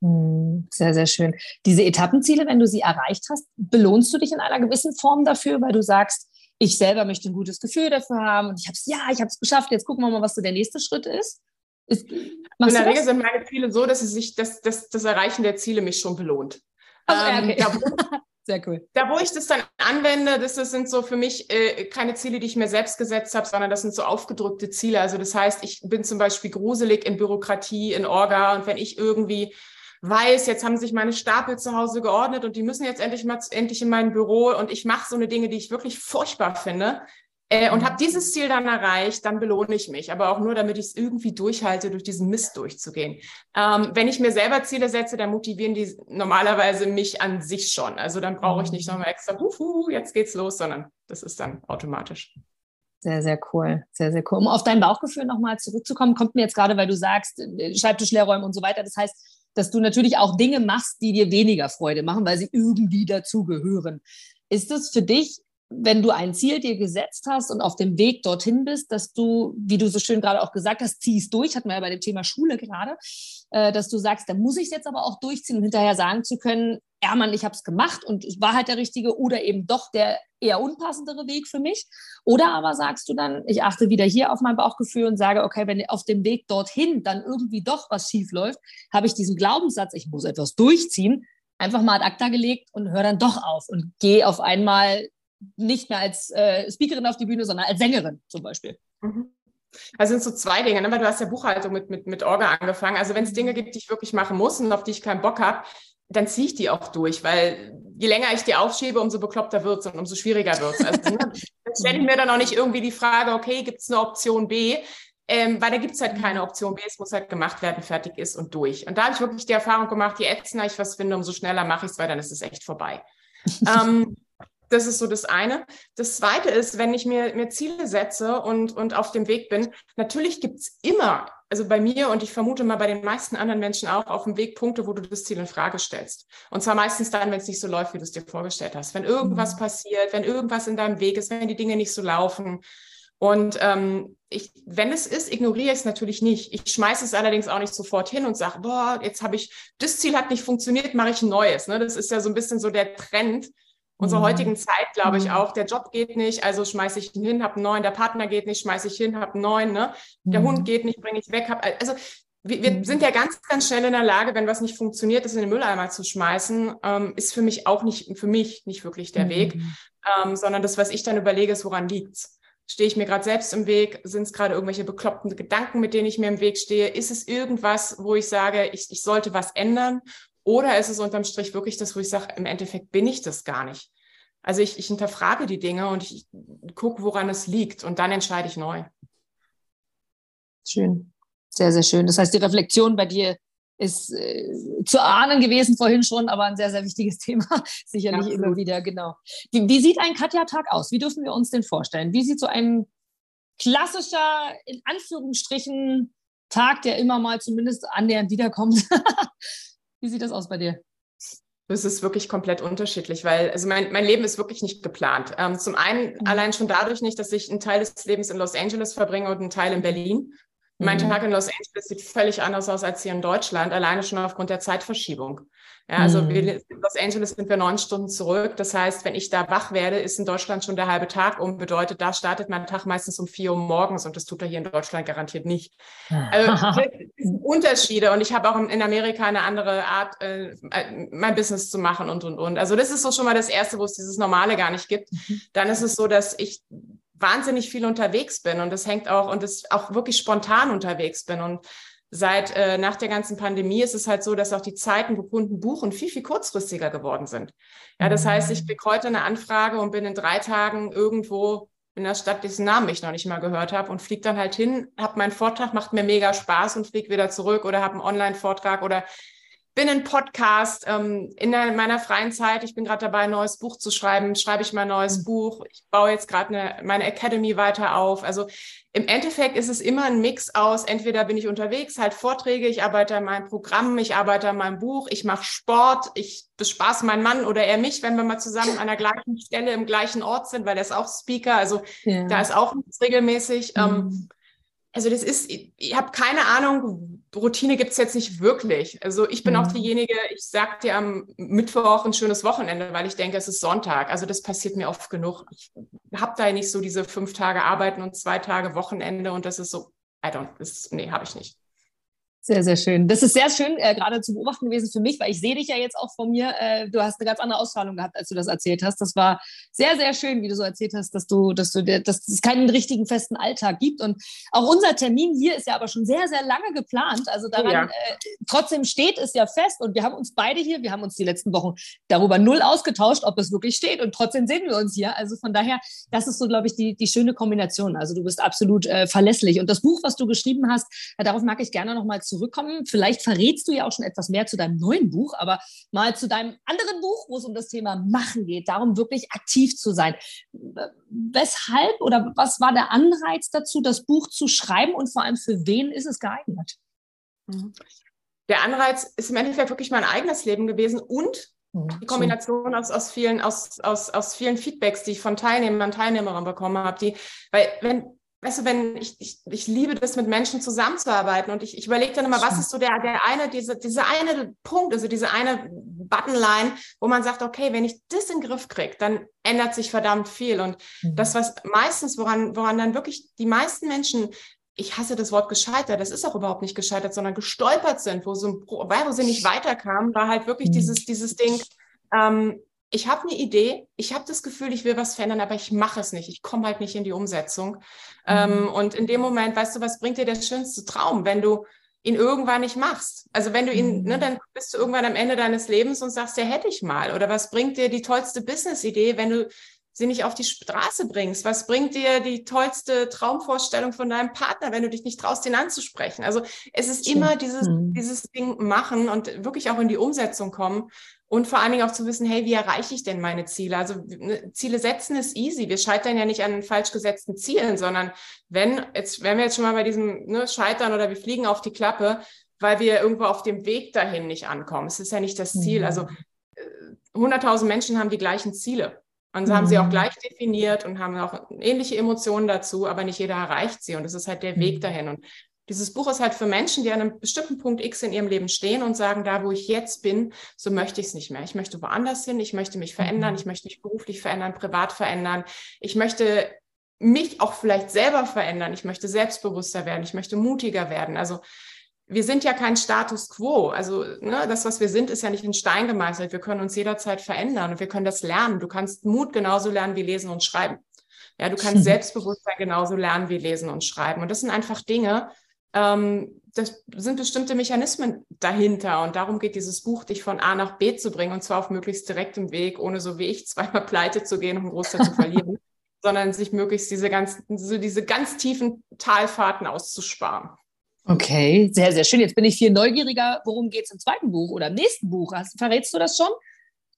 Mhm. Sehr, sehr schön. Diese Etappenziele, wenn du sie erreicht hast, belohnst du dich in einer gewissen Form dafür, weil du sagst, ich selber möchte ein gutes Gefühl dafür haben und ich habe es, ja, ich habe es geschafft, jetzt gucken wir mal, was so der nächste Schritt ist. ist in der Regel sind meine Ziele so, dass, es sich, dass, dass das Erreichen der Ziele mich schon belohnt. Also, ähm, okay. da, wo, (laughs) Sehr cool. Da, wo ich das dann anwende, das, das sind so für mich äh, keine Ziele, die ich mir selbst gesetzt habe, sondern das sind so aufgedrückte Ziele. Also das heißt, ich bin zum Beispiel gruselig in Bürokratie, in Orga und wenn ich irgendwie weiß, jetzt haben sich meine Stapel zu Hause geordnet und die müssen jetzt endlich mal endlich in mein Büro und ich mache so eine Dinge, die ich wirklich furchtbar finde. Äh, und habe dieses Ziel dann erreicht, dann belohne ich mich, aber auch nur, damit ich es irgendwie durchhalte, durch diesen Mist durchzugehen. Ähm, wenn ich mir selber Ziele setze, dann motivieren die normalerweise mich an sich schon. Also dann brauche ich nicht nochmal extra, huhu, jetzt geht's los, sondern das ist dann automatisch. Sehr, sehr cool. Sehr, sehr cool. Um auf dein Bauchgefühl nochmal zurückzukommen, kommt mir jetzt gerade, weil du sagst, äh, Schreibtisch leer räumen und so weiter. Das heißt, dass du natürlich auch Dinge machst, die dir weniger Freude machen, weil sie irgendwie dazugehören. Ist es für dich wenn du ein Ziel dir gesetzt hast und auf dem Weg dorthin bist, dass du, wie du so schön gerade auch gesagt hast, ziehst durch, hatten wir ja bei dem Thema Schule gerade, äh, dass du sagst, da muss ich es jetzt aber auch durchziehen, um hinterher sagen zu können, ja Mann, ich habe es gemacht und es war halt der richtige oder eben doch der eher unpassendere Weg für mich. Oder aber sagst du dann, ich achte wieder hier auf mein Bauchgefühl und sage, okay, wenn auf dem Weg dorthin dann irgendwie doch was schief läuft, habe ich diesen Glaubenssatz, ich muss etwas durchziehen, einfach mal ad acta gelegt und höre dann doch auf und gehe auf einmal nicht mehr als äh, Speakerin auf die Bühne, sondern als Sängerin zum Beispiel. Mhm. Also sind so zwei Dinge, ne? weil du hast ja Buchhaltung mit, mit, mit Orga angefangen. Also wenn es Dinge gibt, die ich wirklich machen muss und auf die ich keinen Bock habe, dann ziehe ich die auch durch, weil je länger ich die aufschiebe, umso bekloppter wird es und umso schwieriger wird es. Also (laughs) ne, stelle ich mir dann auch nicht irgendwie die Frage, okay, gibt es eine Option B? Ähm, weil da gibt es halt keine Option B, es muss halt gemacht werden, fertig ist und durch. Und da habe ich wirklich die Erfahrung gemacht, je ätzender ich was finde, umso schneller mache ich es, weil dann ist es echt vorbei. (laughs) ähm, das ist so das eine. Das zweite ist, wenn ich mir, mir Ziele setze und, und auf dem Weg bin, natürlich gibt es immer, also bei mir und ich vermute mal bei den meisten anderen Menschen auch, auf dem Weg Punkte, wo du das Ziel in Frage stellst. Und zwar meistens dann, wenn es nicht so läuft, wie du es dir vorgestellt hast. Wenn irgendwas mhm. passiert, wenn irgendwas in deinem Weg ist, wenn die Dinge nicht so laufen. Und ähm, ich, wenn es ist, ignoriere ich es natürlich nicht. Ich schmeiße es allerdings auch nicht sofort hin und sage, boah, jetzt habe ich, das Ziel hat nicht funktioniert, mache ich ein neues. Ne? Das ist ja so ein bisschen so der Trend, unserer mhm. heutigen Zeit, glaube ich, mhm. auch. Der Job geht nicht, also schmeiße ich ihn hin, habe einen neuen. Der Partner geht nicht, schmeiße ich hin, habe einen neuen. Ne? Der mhm. Hund geht nicht, bringe ich weg. Hab, also wir, wir mhm. sind ja ganz, ganz schnell in der Lage, wenn was nicht funktioniert, das in den Mülleimer zu schmeißen, ähm, ist für mich auch nicht, für mich nicht wirklich der mhm. Weg, ähm, sondern das, was ich dann überlege, ist, woran liegt's? Stehe ich mir gerade selbst im Weg? Sind es gerade irgendwelche bekloppten Gedanken, mit denen ich mir im Weg stehe? Ist es irgendwas, wo ich sage, ich, ich sollte was ändern? Oder ist es unterm Strich wirklich das, wo ich sage, im Endeffekt bin ich das gar nicht? Also ich, ich hinterfrage die Dinge und ich gucke, woran es liegt und dann entscheide ich neu. Schön, sehr, sehr schön. Das heißt, die Reflexion bei dir ist äh, zu ahnen gewesen vorhin schon, aber ein sehr, sehr wichtiges (laughs) Thema. Sicherlich Absolut. immer wieder, genau. Wie, wie sieht ein Katja-Tag aus? Wie dürfen wir uns den vorstellen? Wie sieht so ein klassischer, in Anführungsstrichen, Tag, der immer mal zumindest annähernd wiederkommt? (laughs) Wie sieht das aus bei dir? Das ist wirklich komplett unterschiedlich, weil also mein, mein Leben ist wirklich nicht geplant. Ähm, zum einen mhm. allein schon dadurch nicht, dass ich einen Teil des Lebens in Los Angeles verbringe und einen Teil in Berlin. Mein mhm. Tag in Los Angeles sieht völlig anders aus als hier in Deutschland, alleine schon aufgrund der Zeitverschiebung. Ja, also mhm. wir, in Los Angeles sind wir neun Stunden zurück. Das heißt, wenn ich da wach werde, ist in Deutschland schon der halbe Tag um. Bedeutet, da startet mein Tag meistens um vier Uhr morgens und das tut er hier in Deutschland garantiert nicht. Also (laughs) Unterschiede und ich habe auch in Amerika eine andere Art, äh, mein Business zu machen und und und. Also das ist so schon mal das Erste, wo es dieses Normale gar nicht gibt. Mhm. Dann ist es so, dass ich wahnsinnig viel unterwegs bin und das hängt auch und das auch wirklich spontan unterwegs bin und seit äh, nach der ganzen Pandemie ist es halt so, dass auch die Zeiten, wo Kunden buchen, viel, viel kurzfristiger geworden sind. Ja, das heißt, ich kriege heute eine Anfrage und bin in drei Tagen irgendwo in der Stadt, dessen Namen ich noch nicht mal gehört habe und fliege dann halt hin, habe meinen Vortrag, macht mir mega Spaß und fliege wieder zurück oder habe einen Online-Vortrag oder bin ein Podcast ähm, in der, meiner freien Zeit. Ich bin gerade dabei, ein neues Buch zu schreiben. Schreibe ich mein neues mhm. Buch. Ich baue jetzt gerade meine Academy weiter auf. Also im Endeffekt ist es immer ein Mix aus, entweder bin ich unterwegs, halt Vorträge, ich arbeite an meinem Programm, ich arbeite an meinem Buch, ich mache Sport, ich bespaße meinen Mann oder er mich, wenn wir mal zusammen an der gleichen Stelle im gleichen Ort sind, weil der ist auch Speaker. Also ja. da ist auch regelmäßig. Ähm, mhm. Ähm, also das ist, ich, ich habe keine Ahnung, Routine gibt es jetzt nicht wirklich. Also ich bin mhm. auch diejenige, ich sage dir am Mittwoch ein schönes Wochenende, weil ich denke, es ist Sonntag. Also das passiert mir oft genug. Ich habe da nicht so diese fünf Tage Arbeiten und zwei Tage Wochenende und das ist so, I don't, das, nee, habe ich nicht. Sehr, sehr schön. Das ist sehr schön, äh, gerade zu beobachten gewesen für mich, weil ich sehe dich ja jetzt auch von mir. Äh, du hast eine ganz andere Ausstrahlung gehabt, als du das erzählt hast. Das war sehr, sehr schön, wie du so erzählt hast, dass du, dass du, dass es keinen richtigen festen Alltag gibt. Und auch unser Termin hier ist ja aber schon sehr, sehr lange geplant. Also daran, ja. äh, trotzdem steht es ja fest. Und wir haben uns beide hier, wir haben uns die letzten Wochen darüber null ausgetauscht, ob es wirklich steht. Und trotzdem sehen wir uns hier. Also von daher, das ist so, glaube ich, die, die schöne Kombination. Also du bist absolut äh, verlässlich. Und das Buch, was du geschrieben hast, darauf mag ich gerne nochmal zu zurückkommen. Vielleicht verrätst du ja auch schon etwas mehr zu deinem neuen Buch, aber mal zu deinem anderen Buch, wo es um das Thema Machen geht, darum wirklich aktiv zu sein. Weshalb oder was war der Anreiz dazu, das Buch zu schreiben und vor allem für wen ist es geeignet? Mhm. Der Anreiz ist im Endeffekt wirklich mein eigenes Leben gewesen und mhm, die Kombination aus, aus, vielen, aus, aus, aus vielen Feedbacks, die ich von Teilnehmern und Teilnehmerinnen bekommen habe, die, weil wenn weißt du, wenn ich, ich, ich liebe das, mit Menschen zusammenzuarbeiten und ich, ich überlege dann immer, was ist so der, der eine, diese, diese eine Punkt, also diese eine Buttonline, wo man sagt, okay, wenn ich das in den Griff kriege, dann ändert sich verdammt viel. Und mhm. das, was meistens, woran, woran dann wirklich die meisten Menschen ich hasse das Wort gescheitert, das ist auch überhaupt nicht gescheitert, sondern gestolpert sind, wo, so, wo sie nicht weiterkamen, war halt wirklich mhm. dieses, dieses Ding, ähm, ich habe eine Idee, ich habe das Gefühl, ich will was verändern, aber ich mache es nicht. Ich komme halt nicht in die Umsetzung. Ähm, mhm. Ähm, und in dem Moment, weißt du, was bringt dir der schönste Traum, wenn du ihn irgendwann nicht machst? Also wenn du ihn, mhm. ne, dann bist du irgendwann am Ende deines Lebens und sagst, ja, hätte ich mal. Oder was bringt dir die tollste Business-Idee, wenn du sie nicht auf die Straße bringst? Was bringt dir die tollste Traumvorstellung von deinem Partner, wenn du dich nicht traust, ihn anzusprechen? Also es ist Schön. immer dieses, mhm. dieses Ding machen und wirklich auch in die Umsetzung kommen. Und vor allen Dingen auch zu wissen, hey, wie erreiche ich denn meine Ziele? Also ne, Ziele setzen ist easy. Wir scheitern ja nicht an falsch gesetzten Zielen, sondern wenn, jetzt, wenn wir jetzt schon mal bei diesem ne, Scheitern oder wir fliegen auf die Klappe, weil wir irgendwo auf dem Weg dahin nicht ankommen. Es ist ja nicht das Ziel. Mhm. Also 100.000 äh, Menschen haben die gleichen Ziele. Und so haben sie auch mhm. gleich definiert und haben auch ähnliche Emotionen dazu, aber nicht jeder erreicht sie. Und es ist halt der Weg mhm. dahin. Und dieses Buch ist halt für Menschen, die an einem bestimmten Punkt X in ihrem Leben stehen und sagen, da wo ich jetzt bin, so möchte ich es nicht mehr. Ich möchte woanders hin, ich möchte mich verändern, mhm. ich möchte mich beruflich verändern, privat verändern. Ich möchte mich auch vielleicht selber verändern. Ich möchte selbstbewusster werden, ich möchte mutiger werden. Also wir sind ja kein Status quo. Also ne, das, was wir sind, ist ja nicht in Stein gemeißelt. Wir können uns jederzeit verändern und wir können das lernen. Du kannst Mut genauso lernen wie lesen und schreiben. Ja, du kannst Selbstbewusstsein genauso lernen wie lesen und schreiben. Und das sind einfach Dinge, ähm, das sind bestimmte Mechanismen dahinter und darum geht dieses Buch, dich von A nach B zu bringen und zwar auf möglichst direktem Weg, ohne so wie ich zweimal pleite zu gehen und einen Großteil zu verlieren, (laughs) sondern sich möglichst diese ganz, so diese ganz tiefen Talfahrten auszusparen. Okay, sehr, sehr schön. Jetzt bin ich viel neugieriger. Worum geht es im zweiten Buch oder im nächsten Buch? Hast, verrätst du das schon?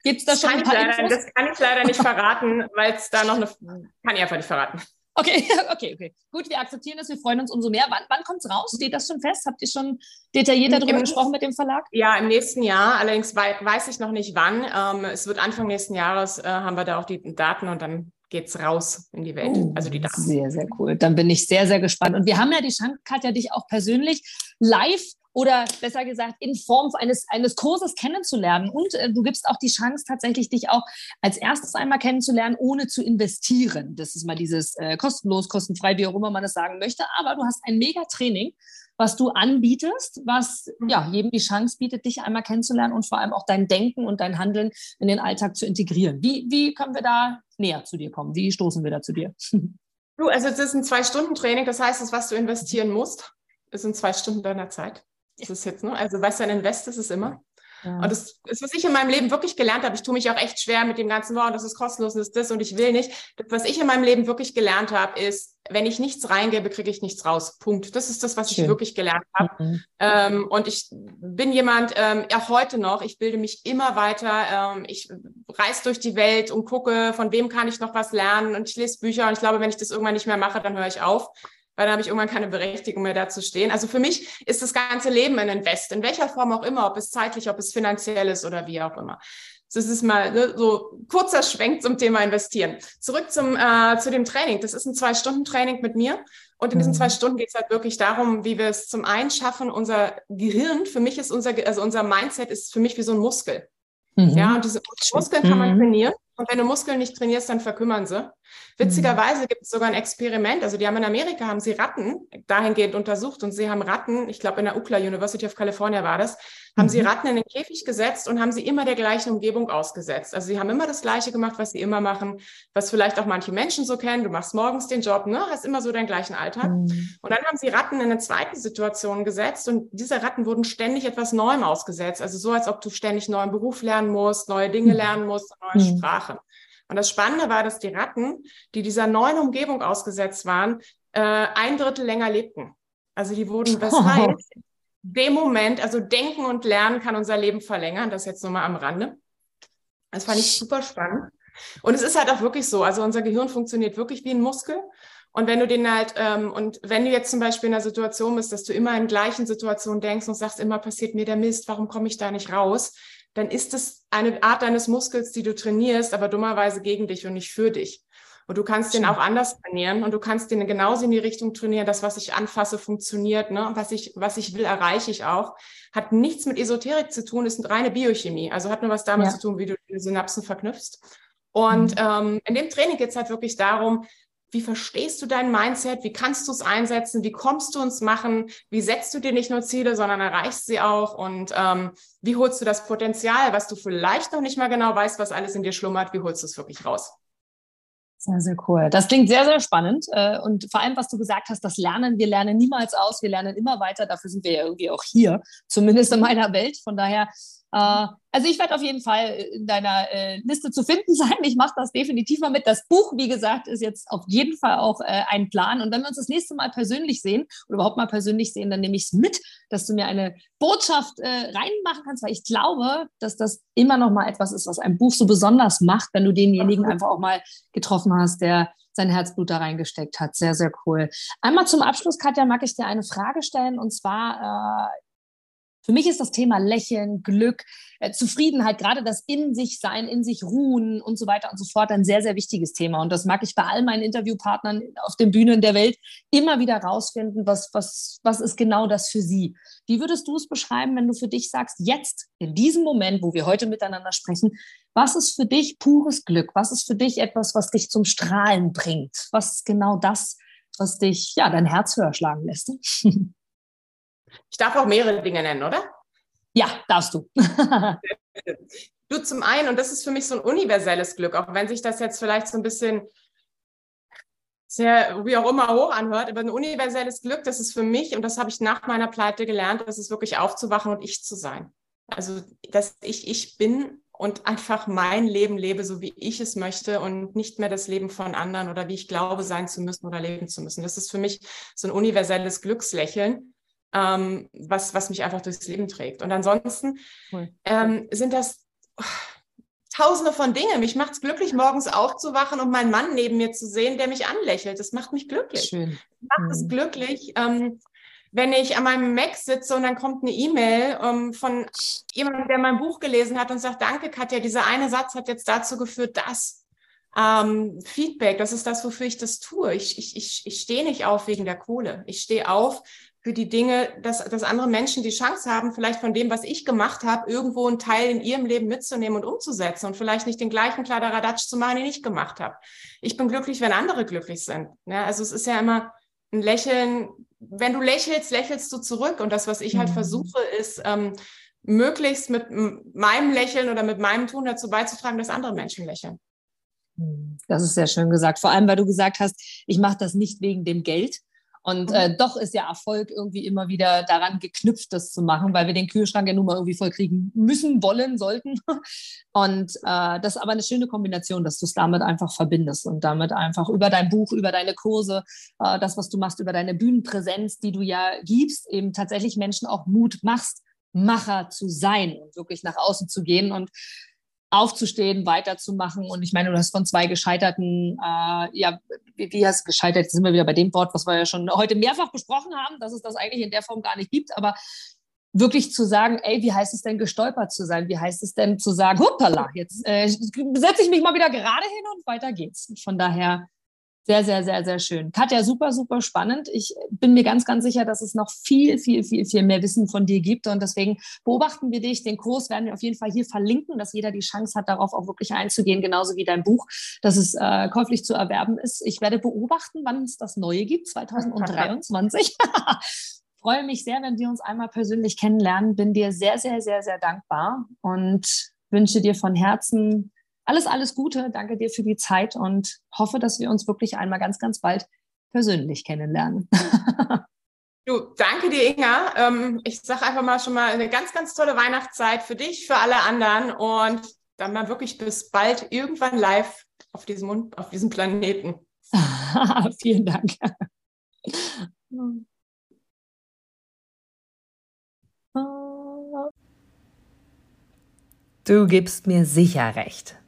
Gibt es da schon ein paar leider, Das kann ich leider nicht verraten, weil es da noch eine. Kann ich einfach nicht verraten. Okay, (laughs) okay, okay. Gut, wir akzeptieren das, wir freuen uns umso mehr. Wann, wann kommt es raus? Steht das schon fest? Habt ihr schon detailliert darüber Im, gesprochen mit dem Verlag? Ja, im nächsten Jahr. Allerdings weiß ich noch nicht wann. Ähm, es wird Anfang nächsten Jahres, äh, haben wir da auch die Daten und dann geht es raus in die Welt. Oh, also die Daten. Sehr, sehr cool. Dann bin ich sehr, sehr gespannt. Und wir haben ja die Chance, Katja, dich auch persönlich live oder besser gesagt in Form eines, eines Kurses kennenzulernen. Und äh, du gibst auch die Chance, tatsächlich dich auch als erstes einmal kennenzulernen, ohne zu investieren. Das ist mal dieses äh, kostenlos, kostenfrei, wie auch immer man das sagen möchte. Aber du hast ein Mega-Training, was du anbietest, was mhm. ja, jedem die Chance bietet, dich einmal kennenzulernen und vor allem auch dein Denken und dein Handeln in den Alltag zu integrieren. Wie, wie können wir da näher zu dir kommen? Wie stoßen wir da zu dir? (laughs) Du, also es ist ein Zwei-Stunden-Training, das heißt, es, was du investieren musst. es sind zwei Stunden deiner Zeit. Das ist jetzt, ne? Also weißt du, ein Invest ist es immer. Ja. Und das ist, was ich in meinem Leben wirklich gelernt habe. Ich tue mich auch echt schwer mit dem ganzen Wort, das ist kostenlos, das ist das und ich will nicht. Das, was ich in meinem Leben wirklich gelernt habe, ist, wenn ich nichts reingebe, kriege ich nichts raus. Punkt. Das ist das, was Schön. ich wirklich gelernt habe. Mhm. Ähm, und ich bin jemand, ähm, auch heute noch, ich bilde mich immer weiter. Ähm, ich reise durch die Welt und gucke, von wem kann ich noch was lernen. Und ich lese Bücher und ich glaube, wenn ich das irgendwann nicht mehr mache, dann höre ich auf weil dann habe ich irgendwann keine Berechtigung mehr da zu stehen. Also für mich ist das ganze Leben ein Invest, in welcher Form auch immer, ob es zeitlich, ob es finanziell ist oder wie auch immer. Das ist mal ne, so kurzer Schwenk zum Thema Investieren. Zurück zum, äh, zu dem Training. Das ist ein Zwei-Stunden-Training mit mir. Und in diesen zwei mhm. Stunden geht es halt wirklich darum, wie wir es zum einen schaffen, unser Gehirn, für mich ist unser, also unser Mindset ist für mich wie so ein Muskel. Mhm. Ja, und diese Muskeln kann man mhm. trainieren. Und wenn du Muskeln nicht trainierst, dann verkümmern sie. Witzigerweise gibt es sogar ein Experiment. Also die haben in Amerika haben sie Ratten dahingehend untersucht und sie haben Ratten, ich glaube in der UCLA University of California war das, haben mhm. sie Ratten in den Käfig gesetzt und haben sie immer der gleichen Umgebung ausgesetzt. Also sie haben immer das Gleiche gemacht, was sie immer machen, was vielleicht auch manche Menschen so kennen. Du machst morgens den Job, ne, hast immer so deinen gleichen Alltag. Mhm. Und dann haben sie Ratten in eine zweite Situation gesetzt und diese Ratten wurden ständig etwas Neuem ausgesetzt. Also so, als ob du ständig neuen Beruf lernen musst, neue Dinge mhm. lernen musst, neue mhm. Sprache. Und das Spannende war, dass die Ratten, die dieser neuen Umgebung ausgesetzt waren, äh, ein Drittel länger lebten. Also die wurden, das heißt, dem Moment, also denken und lernen kann unser Leben verlängern. Das jetzt nur mal am Rande. Das fand ich super spannend. Und es ist halt auch wirklich so, also unser Gehirn funktioniert wirklich wie ein Muskel. Und wenn du den halt, ähm, und wenn du jetzt zum Beispiel in einer Situation bist, dass du immer in gleichen Situationen denkst und sagst, immer passiert mir der Mist, warum komme ich da nicht raus? Dann ist es eine Art deines Muskels, die du trainierst, aber dummerweise gegen dich und nicht für dich. Und du kannst den auch anders trainieren und du kannst den genauso in die Richtung trainieren, das, was ich anfasse, funktioniert, ne? was ich, was ich will, erreiche ich auch. Hat nichts mit Esoterik zu tun, ist reine Biochemie. Also hat nur was damit ja. zu tun, wie du die Synapsen verknüpfst. Und mhm. ähm, in dem Training geht es halt wirklich darum, wie verstehst du dein Mindset? Wie kannst du es einsetzen? Wie kommst du ins Machen? Wie setzt du dir nicht nur Ziele, sondern erreichst sie auch? Und ähm, wie holst du das Potenzial, was du vielleicht noch nicht mal genau weißt, was alles in dir schlummert? Wie holst du es wirklich raus? Sehr, sehr cool. Das klingt sehr, sehr spannend. Äh, und vor allem, was du gesagt hast, das Lernen, wir lernen niemals aus, wir lernen immer weiter. Dafür sind wir ja irgendwie auch hier, zumindest in meiner Welt. Von daher also ich werde auf jeden Fall in deiner äh, Liste zu finden (laughs) sein. Ich mache das definitiv mal mit. Das Buch, wie gesagt, ist jetzt auf jeden Fall auch äh, ein Plan. Und wenn wir uns das nächste Mal persönlich sehen oder überhaupt mal persönlich sehen, dann nehme ich es mit, dass du mir eine Botschaft äh, reinmachen kannst, weil ich glaube, dass das immer noch mal etwas ist, was ein Buch so besonders macht, wenn du denjenigen einfach auch mal getroffen hast, der sein Herzblut da reingesteckt hat. Sehr, sehr cool. Einmal zum Abschluss, Katja, mag ich dir eine Frage stellen. Und zwar, äh, für mich ist das Thema Lächeln, Glück, äh, Zufriedenheit, gerade das in sich sein, in sich ruhen und so weiter und so fort ein sehr, sehr wichtiges Thema. Und das mag ich bei all meinen Interviewpartnern auf den Bühnen der Welt immer wieder rausfinden, was, was, was ist genau das für sie. Wie würdest du es beschreiben, wenn du für dich sagst, jetzt, in diesem Moment, wo wir heute miteinander sprechen, was ist für dich pures Glück? Was ist für dich etwas, was dich zum Strahlen bringt? Was ist genau das, was dich, ja, dein Herz höher schlagen lässt? (laughs) Ich darf auch mehrere Dinge nennen, oder? Ja, darfst du. (laughs) du zum einen, und das ist für mich so ein universelles Glück, auch wenn sich das jetzt vielleicht so ein bisschen sehr, wie auch immer, hoch anhört, aber ein universelles Glück, das ist für mich, und das habe ich nach meiner Pleite gelernt, das ist wirklich aufzuwachen und ich zu sein. Also, dass ich ich bin und einfach mein Leben lebe, so wie ich es möchte und nicht mehr das Leben von anderen oder wie ich glaube, sein zu müssen oder leben zu müssen. Das ist für mich so ein universelles Glückslächeln ähm, was, was mich einfach durchs Leben trägt. Und ansonsten cool. ähm, sind das oh, tausende von Dingen. Mich macht es glücklich, morgens aufzuwachen und meinen Mann neben mir zu sehen, der mich anlächelt. Das macht mich glücklich. Schön. Macht mhm. es glücklich. Ähm, wenn ich an meinem Mac sitze und dann kommt eine E-Mail ähm, von jemandem, der mein Buch gelesen hat und sagt, danke Katja, dieser eine Satz hat jetzt dazu geführt, dass ähm, Feedback, das ist das, wofür ich das tue. Ich, ich, ich, ich stehe nicht auf wegen der Kohle. Ich stehe auf, für die Dinge, dass, dass andere Menschen die Chance haben, vielleicht von dem, was ich gemacht habe, irgendwo einen Teil in ihrem Leben mitzunehmen und umzusetzen und vielleicht nicht den gleichen Kladderadatsch zu machen, den ich gemacht habe. Ich bin glücklich, wenn andere glücklich sind. Ja, also es ist ja immer ein Lächeln. Wenn du lächelst, lächelst du zurück. Und das, was ich halt mhm. versuche, ist, ähm, möglichst mit meinem Lächeln oder mit meinem Tun dazu beizutragen, dass andere Menschen lächeln. Das ist sehr schön gesagt. Vor allem, weil du gesagt hast, ich mache das nicht wegen dem Geld, Und äh, mhm. doch ist ja Erfolg irgendwie immer wieder daran geknüpft, das zu machen, weil wir den Kühlschrank ja nun mal irgendwie voll kriegen müssen, wollen, sollten. (laughs) Und äh, das ist aber eine schöne Kombination, dass du es damit einfach verbindest und damit einfach über dein Buch, über deine Kurse, äh, das, was du machst, über deine Bühnenpräsenz, die du ja gibst, eben tatsächlich Menschen auch Mut machst, Macher zu sein und wirklich nach außen zu gehen. Und aufzustehen, weiterzumachen. Und ich meine, du hast von zwei gescheiterten, äh, ja, wie, wie hast gescheitert? Jetzt sind wir wieder bei dem Wort, was wir ja schon heute mehrfach besprochen haben, dass es das eigentlich in der Form gar nicht gibt. Aber wirklich zu sagen, ey, wie heißt es denn gestolpert zu sein? Wie heißt es denn zu sagen, hoppala, jetzt äh, setze ich mich mal wieder gerade hin und weiter geht's. Von daher sehr, sehr, sehr, sehr schön. Katja, super, super spannend. Ich bin mir ganz, ganz sicher, dass es noch viel, viel, viel, viel mehr Wissen von dir gibt. Und deswegen beobachten wir dich. Den Kurs werden wir auf jeden Fall hier verlinken, dass jeder die Chance hat, darauf auch wirklich einzugehen, genauso wie dein Buch, dass es äh, käuflich zu erwerben ist. Ich werde beobachten, wann es das Neue gibt, 2023. (laughs) Freue mich sehr, wenn wir uns einmal persönlich kennenlernen. Bin dir sehr, sehr, sehr, sehr dankbar und wünsche dir von Herzen alles, alles Gute. Danke dir für die Zeit und hoffe, dass wir uns wirklich einmal ganz, ganz bald persönlich kennenlernen. (laughs) Du, danke dir, Inga. Ähm, ich sage einfach mal schon mal eine ganz, ganz tolle Weihnachtszeit für dich, für alle anderen und dann mal wirklich bis bald irgendwann live auf diesem, auf diesem Planeten. (laughs) Vielen Dank. Du gibst mir sicher recht